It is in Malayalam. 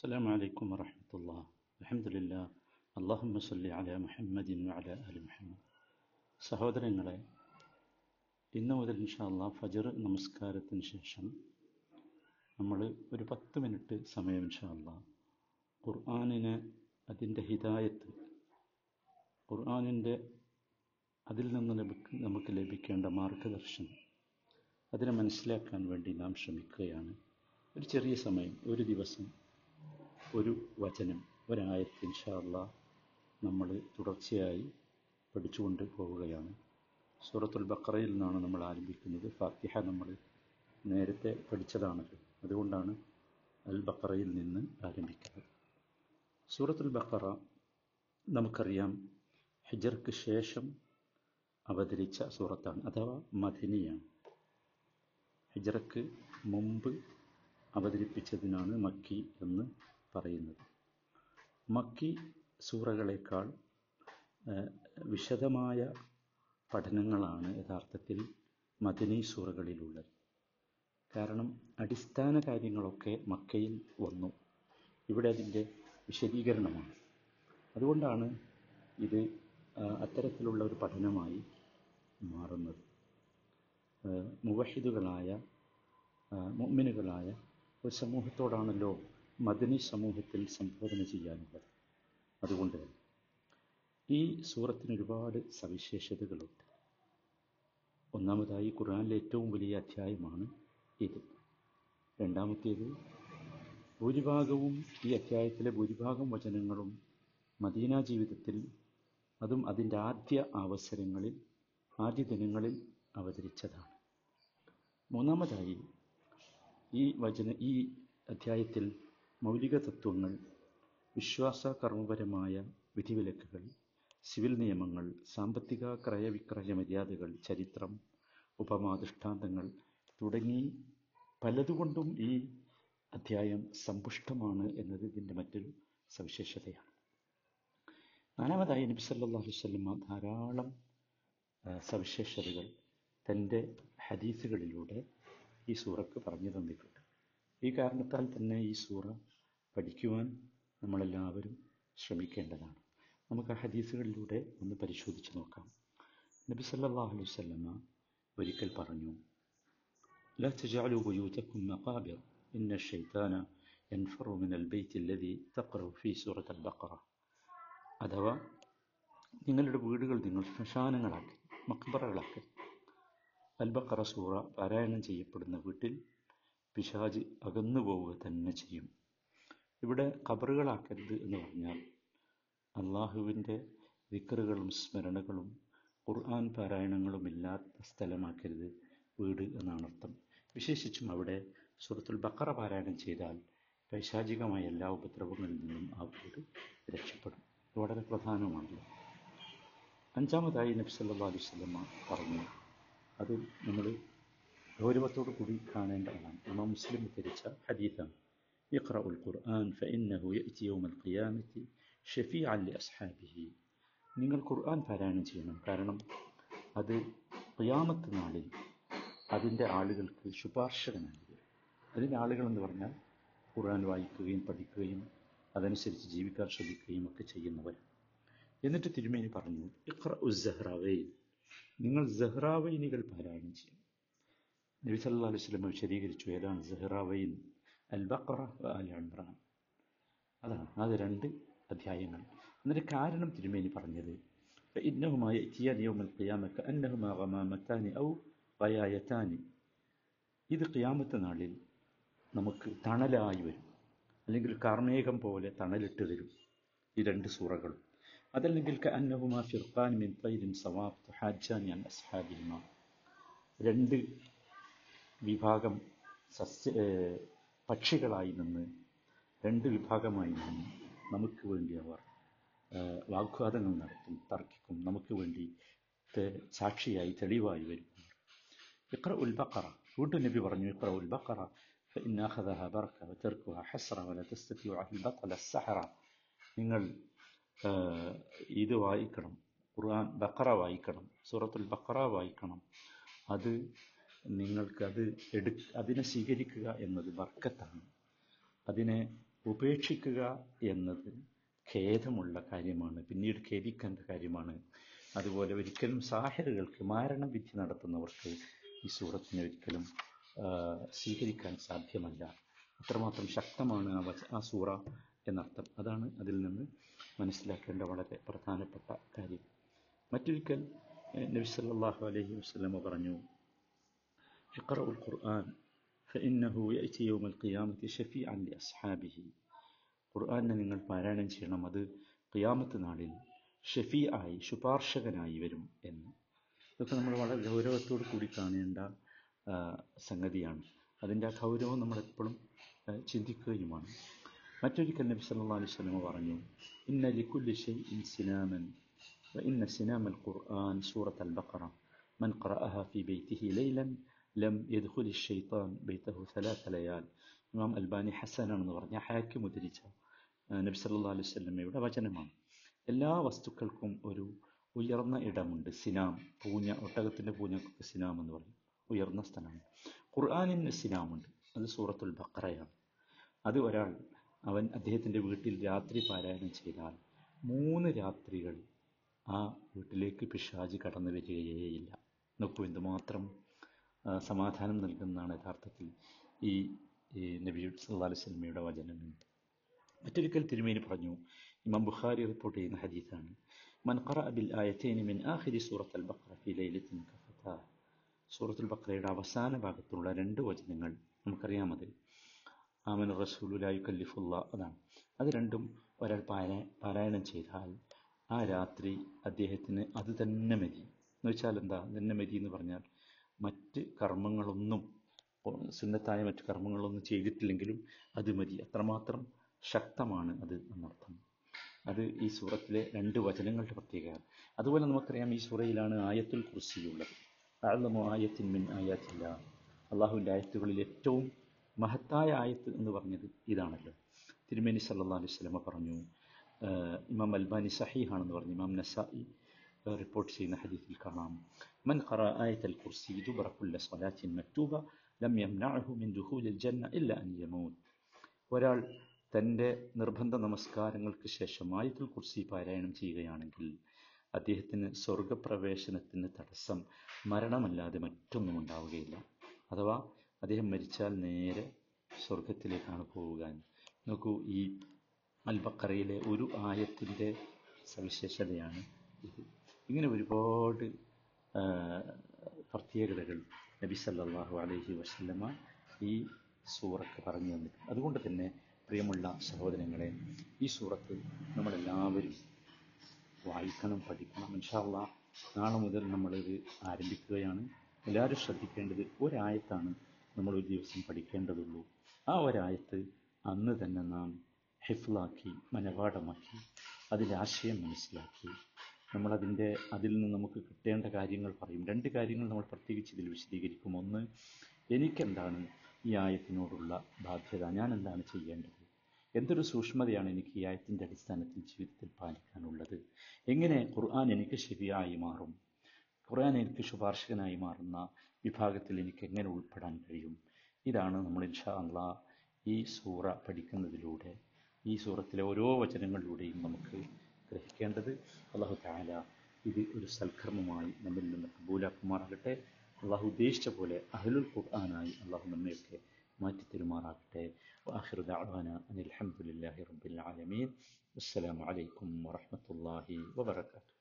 السلام عليكم ورحمة الله الحمد لله اللهم صل على محمد وعلى آل محمد സഹോദരങ്ങളെ ഇന്ന് മുതൽ ഇൻഷാല്ല ഫജർ നമസ്കാരത്തിന് ശേഷം നമ്മൾ ഒരു പത്ത് മിനിറ്റ് സമയം ഇൻഷാല്ല ഖുർആാനിന് അതിൻ്റെ ഹിദായത്ത് ഖുർആാനിൻ്റെ അതിൽ നിന്ന് ലഭിക്ക നമുക്ക് ലഭിക്കേണ്ട മാർഗദർശനം അതിനെ മനസ്സിലാക്കാൻ വേണ്ടി നാം ശ്രമിക്കുകയാണ് ഒരു ചെറിയ സമയം ഒരു ദിവസം ഒരു വചനം ഒരായത്ത് ഇൻഷാല്ല നമ്മൾ തുടർച്ചയായി പഠിച്ചുകൊണ്ട് പോവുകയാണ്. സൂറത്തുൽ ബക്കറയിൽ നിന്നാണ് നമ്മൾ ആരംഭിക്കുന്നത്. ഫാത്തിഹ നമ്മൾ നേരത്തെ പഠിച്ചതാണല്ലോ അതുകൊണ്ടാണ് അൽ ബക്കറയിൽ നിന്ന് ആരംഭിക്കുന്നത്. സൂറത്തുൽ ബക്കറ നമുക്കറിയാം ഹിജർക്ക് ശേഷം അവതരിച്ച സൂറത്താണ് അഥവാ മദിനിയാണ്. ഹിജറക്ക് മുമ്പ് അവതരിപ്പിച്ചതിനാണ് മക്കി എന്ന് പറയുന്നത്. മക്കി സൂറകളേക്കാൾ വിശദമായ പഠനങ്ങളാണ് യഥാർത്ഥത്തിൽ മദനി സൂറകളിലുള്ളത്. കാരണം അടിസ്ഥാന കാര്യങ്ങളൊക്കെ മക്കയിൽ വന്നു. ഇവിടെ അതിന്റെ വിശദീകരണമാണ്. അതുകൊണ്ടാണ് ഇത് അത്തരത്തിലുള്ള ഒരു പഠനമായി മാറുന്നത്. മുവഹിദുകളായ മുഅ്മിനുകളായ ഒരു സമൂഹത്തോടാണല്ലോ മദനി സമൂഹത്തിൽ സംബോധന ചെയ്യാനുള്ളത്. അതുകൊണ്ട് ഈ സൂറത്തിന് ഒരുപാട് സവിശേഷതകളുണ്ട്. ഒന്നാമതായി ഖുറാനിലെ ഏറ്റവും വലിയ അധ്യായമാണ് ഇത്. രണ്ടാമത്തേത് ഭൂരിഭാഗവും ഈ അധ്യായത്തിലെ ഭൂരിഭാഗം വചനങ്ങളും മദീന ജീവിതത്തിൽ അതും അതിന്റെ ആദ്യ അവസരങ്ങളിൽ ആദ്യ ദിനങ്ങളിൽ അവതരിച്ചതാണ്. മൂന്നാമതായി ഈ വചന ഈ അധ്യായത്തിൽ മൗലിക തത്വങ്ങൾ വിശ്വാസ കർമ്മപരമായ വിധിവിലക്കുകൾ സിവിൽ നിയമങ്ങൾ സാമ്പത്തിക ക്രയവിക്രയ മര്യാദകൾ ചരിത്രം ഉപമാദൃഷ്ടാന്തങ്ങൾ തുടങ്ങി പലതുകൊണ്ടും ഈ അധ്യായം സമ്പുഷ്ടമാണ് എന്നത് ഇതിന്റെ മറ്റൊരു സവിശേഷതയാണ്. നാലാമതായി നബി സല്ലാ വല്ലമ ധാരാളം സവിശേഷതകൾ തന്റെ ഹദീസുകളിലൂടെ ഈ സൂറക്ക് പറഞ്ഞു തന്നിട്ടുണ്ട്. ഈ കാരണത്താൽ തന്നെ ഈ സൂറ പഠിക്കുവാൻ നമ്മളെല്ലാവരും ശ്രമിക്കേണ്ടതാണ് നമുക്ക് ആ ഹദീസുകളിലൂടെ ഒന്ന് പരിശോധിച്ച് നോക്കാം നബി സല്ലല്ലാഹു അലൈഹി വസല്ലമ ഒരിക്കൽ പറഞ്ഞു لا تجعلوا بيوتكم مقابر إن الشيطان ينفر من البيت الذي تقرأ فيه سورة البقرة അഥവാ നിങ്ങളുടെ വീടുകൾ നിങ്ങൾ ശ്മശാനങ്ങളാക്കി മക്ബറകളാക്കി അൽബക്കറ സൂറ പാരായണം ചെയ്യപ്പെടുന്ന വീട്ടിൽ പിശാജ് അകന്നു പോവുക തന്നെ ചെയ്യും ഇവിടെ ഖബറുകളാക്കരുത് എന്ന് പറഞ്ഞാൽ അള്ളാഹുവിന്റെ വിക്കറുകളും സ്മരണകളും ഖുർആൻ പാരായണങ്ങളും ഇല്ലാത്ത സ്ഥലമാക്കരുത് വീട് എന്നാണ് അർത്ഥം. വിശേഷിച്ചും അവിടെ സുഹൃത്തുൽ ബക്കറ പാരായണം ചെയ്താൽ പൈശാചികമായ എല്ലാ ഉപദ്രവങ്ങളിൽ നിന്നും ആ വീട് രക്ഷപ്പെടും. വളരെ പ്രധാനമാണല്ലോ. അഞ്ചാമതായി നബ്സല്ലാ അലുസല്ലമ്മ പറഞ്ഞു അത് നമ്മൾ ഗൗരവത്തോടു കൂടി കാണേണ്ടതാണ് നമ്മൾ മുസ്ലിം ധരിച്ച ഹദീത്താണ് اقرأوا القرآن فإنه يأتي يوم القيامة ഷെഫിഅ അല്ലി അസ്ഹാബിഹി നിങ്ങൾ ഖുർആൻ പാരായണം ചെയ്യണം കാരണം അത് ഖിയാമത്ത് നാളിൽ അതിൻ്റെ ആളുകൾക്ക് ശുപാർശകനായി വരും അതിൻ്റെ ആളുകൾ എന്ന് പറഞ്ഞാൽ ഖുർആൻ വായിക്കുകയും പഠിക്കുകയും അതനുസരിച്ച് ജീവിക്കാൻ ശ്രമിക്കുകയും ഒക്കെ ചെയ്യുന്നവർ എന്നിട്ട് തിരുമേനി പറഞ്ഞു ഇഖ്റ ഉസ്സഹ്റാവൈൻ നിങ്ങൾ സഹ്റാവൈനികൾ പാരായണം ചെയ്യണം നബി സല്ലാ അലൈഹി സ്വലം വിശദീകരിച്ചു ഏതാണ് സഹ്റാവൈൻ അൽ ബക്ര അൽ ഇമ്രാൻ. അതാണ് അത് രണ്ട് അധ്യായങ്ങൾ. എന്നിട്ട് കാരണം തിരുമേനി പറഞ്ഞത് വയായത്താനി. ഇത് ഖിയാമത്ത് നാളിൽ നമുക്ക് തണലായി വരും. അല്ലെങ്കിൽ കാർമേഘം പോലെ തണലിട്ട് തരും ഈ രണ്ട് സൂറകളും. അതല്ലെങ്കിൽ അന്നഹുമാ ഫിർഖാൻ മിൻ തൈരിൻ സവാബ് ഹാജാനി അൻ രണ്ട് വിഭാഗം സസ്യ പക്ഷികളായി നിന്ന് രണ്ട് വിഭാഗമായി നിന്ന് നമുക്ക് വേണ്ടി അവർ വാഗ്വാദങ്ങൾ നടത്തും തർക്കിക്കും നമുക്ക് വേണ്ടി സാക്ഷിയായി തെളിവായി വരും ഇക്ര ഉൽ ബക്കറ വീണ്ടും നബി പറഞ്ഞു ഇക്ര ഉൽ ബക്കറ فإن أخذها بركة وتركها حسرة ولا تستطيع البطل السحرة നിങ്ങൾ ഇത് വായിക്കണം ഖുർആൻ ബക്കറ വായിക്കണം സൂറത്തുൽ ബക്കറ വായിക്കണം അത് നിങ്ങൾക്കത് എടു അതിനെ സ്വീകരിക്കുക എന്നത് വർക്കത്താണ്. അതിനെ ഉപേക്ഷിക്കുക എന്നത് ഖേദമുള്ള കാര്യമാണ് പിന്നീട് ഖേദിക്കേണ്ട കാര്യമാണ്. അതുപോലെ ഒരിക്കലും സാഹിറുകൾക്ക് മാരണവിധി നടത്തുന്നവർക്ക് ഈ സൂറത്തിനെ ഒരിക്കലും സ്വീകരിക്കാൻ സാധ്യമല്ല. അത്രമാത്രം ശക്തമാണ് ആ വച ആ സൂറ എന്നർത്ഥം. അതാണ് അതിൽ നിന്ന് മനസ്സിലാക്കേണ്ട വളരെ പ്രധാനപ്പെട്ട കാര്യം. മറ്റൊരിക്കൽ നബി സല്ലല്ലാഹു അലൈഹി വസ്ലമ പറഞ്ഞു اقرأوا القرآن فإنه يأتي يوم القيامة شفيعا لأصحابه ഖുർആാനെ നിങ്ങൾ പാരായണം ചെയ്യണം അത് ഖിയാമത്ത് നാളിൽ ഷഫീ ആയി ശുപാർശകനായി വരും എന്ന് ഇതൊക്കെ നമ്മൾ വളരെ ഗൗരവത്തോടു കൂടി കാണേണ്ട ആ, സംഗതിയാണ് അതിൻ്റെ ആ ഗൗരവം നമ്മളെപ്പോഴും ആ, ചിന്തിക്കുകയുമാണ് മറ്റൊരിക്കൽ നബി സല്ലല്ലാഹു അലൈഹി വസല്ലം പറഞ്ഞു ഇന്ന ലിക്കുല്ലി ഷൈഇൻ സിനാമൻ وإن سنام القرآن سورة البقرة من قرأها في بيته ليلا لم يدخل الشيطان بيته ثلاث ليال ഇമാം അൽബാനി ഹസനാണെന്ന് പറഞ്ഞ ഹാക്കിം ഉദ്ധരിച്ച ആ, നബി സല്ലല്ലാഹു അലൈഹി വസല്ലമയുടെ വചനമാണ് എല്ലാ വസ്തുക്കൾക്കും ഒരു ഉയർന്ന ഇടമുണ്ട് സിനാം പൂഞ്ഞ ഒട്ടകത്തിൻ്റെ പൂഞ്ഞക്കൊക്കെ സിനാം എന്ന് പറയും ഉയർന്ന സ്ഥലമാണ് ഖുർആാനിന് സിനാമുണ്ട് അത് സൂറത്തുൽ ബക്കറയാണ് അത് ഒരാൾ അവൻ അദ്ദേഹത്തിൻ്റെ വീട്ടിൽ രാത്രി പാരായണം ചെയ്താൽ മൂന്ന് രാത്രികൾ ആ വീട്ടിലേക്ക് പിശാജ് കടന്നു വരികയേയില്ല നോക്കൂ എന്തുമാത്രം ആ, സമാധാനം നൽകുന്നതാണ് യഥാർത്ഥത്തിൽ ഈ നബി സല്ലാ അലൈഹി വചനങ്ങൾ വചനം. മറ്റൊരിക്കൽ തിരുമേനി പറഞ്ഞു ഇമാം ബുഖാരി റിപ്പോർട്ട് ചെയ്യുന്ന ഹദീസാണ് മൻ ഖറഅ ബിൽ ആയത്തൈനി മിൻ ആഖിരി സൂറത്തുൽ ബഖറ ഫി ലൈലത്തിൻ സൂറത്തുൽ ബക്രയുടെ അവസാന ഭാഗത്തുള്ള രണ്ട് വചനങ്ങൾ നമുക്കറിയാം അത് ആമൻ റസൂലുലായു കല്ലിഫുള്ള അതാണ്. അത് രണ്ടും ഒരാൾ പാരാ പാരായണം ചെയ്താൽ ആ രാത്രി അദ്ദേഹത്തിന് അത് തന്നെ മതി. എന്ന് വെച്ചാൽ എന്താ? തന്നെ മതി എന്ന് പറഞ്ഞാൽ മറ്റ് കർമ്മങ്ങളൊന്നും സുന്നത്തായ മറ്റ് കർമ്മങ്ങളൊന്നും ചെയ്തിട്ടില്ലെങ്കിലും അത് മതി. അത്രമാത്രം ശക്തമാണ് അത് എന്നർത്ഥം. അത് ഈ സൂറത്തിലെ രണ്ട് വചനങ്ങളുടെ പ്രത്യേകത അതുപോലെ നമുക്കറിയാം ഈ സൂറയിലാണ് ആയത്തുൽ കുർസിയുള്ളത്. അഅ്ലമു ആയത്തിൻ മിൻ ആയാത്തില്ല അള്ളാഹുവിന്റെ ആയത്തുകളിൽ ഏറ്റവും മഹത്തായ ആയത്ത് എന്ന് പറഞ്ഞത് ഇതാണല്ലോ. തിരുമേനി സല്ലാ അലൈഹി സ്വലമ പറഞ്ഞു ഇമാം അൽബാനി സഹീഹാണെന്ന് പറഞ്ഞു. ഇമാം നസായി റിപ്പോർട്ട് ചെയ്യുന്ന ഹദീസിൽ കാണാം. മൻ قرأ آية الكرسي دبر كل صلاة مكتوبة لم يمنعه من دخول الجنة إلا أن يموت. ഒരാൾ തന്റെ നിർബന്ധ നമസ്കാരങ്ങൾക്ക് ശേഷം ആയത്തുൽ കുർസി പാരായണം ചെയ്യുകയാണെങ്കിൽ അദ്ദേഹത്തിന് സ്വർഗപ്രവേശനത്തിന് തടസ്സം മരണമല്ലാതെ മറ്റൊന്നും ഉണ്ടാവുകയില്ല. അഥവാ അദ്ദേഹം മരിച്ചാൽ നേരെ സ്വർഗത്തിലേക്കാണ് പോവുക നോക്കൂ ഈ അൽബക്കറയിലെ ഒരു ആയത്തിന്റെ സവിശേഷതയാണ് ഇത്. ഇങ്ങനെ ഒരുപാട് പ്രത്യേകതകൾ നബി സല്ലാഹു അലൈഹി വസ്ലമ ഈ സൂറക്ക് പറഞ്ഞു തന്നിട്ടുണ്ട്. അതുകൊണ്ട് തന്നെ പ്രിയമുള്ള സഹോദരങ്ങളെ ഈ സൂറത്ത് നമ്മളെല്ലാവരും വായിക്കണം പഠിക്കണം. ഇൻഷാല്ല നാളെ മുതൽ നമ്മളിത് ആരംഭിക്കുകയാണ്. എല്ലാവരും ശ്രദ്ധിക്കേണ്ടത് ഒരായത്താണ് നമ്മൾ ഒരു ദിവസം പഠിക്കേണ്ടതുള്ളൂ. ആ ഒരായത്ത് അന്ന് തന്നെ നാം ഹിഫ്ലാക്കി മനപാഠമാക്കി അതിലാശയം മനസ്സിലാക്കി നമ്മളതിന്റെ അതിൽ നിന്ന് നമുക്ക് കിട്ടേണ്ട കാര്യങ്ങൾ പറയും. രണ്ട് കാര്യങ്ങൾ നമ്മൾ പ്രത്യേകിച്ച് ഇതിൽ വിശദീകരിക്കും. ഒന്ന് എനിക്കെന്താണ് ഈ ആയത്തിനോടുള്ള ബാധ്യത? ഞാൻ എന്താണ് ചെയ്യേണ്ടത്? എന്തൊരു സൂക്ഷ്മതയാണ് എനിക്ക് ഈ ആയത്തിന്റെ അടിസ്ഥാനത്തിൽ ജീവിതത്തിൽ പാലിക്കാനുള്ളത്? എങ്ങനെ ഖുർആൻ എനിക്ക് ശരിയായി മാറും? ഖുർആൻ എനിക്ക് ശുപാർശകനായി മാറുന്ന വിഭാഗത്തിൽ എനിക്ക് എങ്ങനെ ഉൾപ്പെടാൻ കഴിയും? ഇതാണ് നമ്മൾ ഇൻഷാ അള്ളാ ഈ സൂറ പഠിക്കുന്നതിലൂടെ ഈ സൂറത്തിലെ ഓരോ വചനങ്ങളിലൂടെയും നമുക്ക് ഗ്രഹിക്കേണ്ടത് അള്ളാഹു താല ഇത് ഒരു സൽക്കർമ്മമായി നമ്മിൽ നിന്ന് കബൂലാക്കുമാറാകട്ടെ. അള്ളാഹു ഉദ്ദേശിച്ച പോലെ അഹ്ലുൽ ഖുർആാനായി അള്ളാഹു നമ്മയൊക്കെ മാറ്റി തെരുമാറാകട്ടെ. വാഹിർ ദാവാന അനിൽഹമുല്ലാഹി റബ്ബിൽ ആലമീൻ. അസ്സലാമലൈക്കും വറഹമത്തല്ലാഹി വബർക്കാത്തു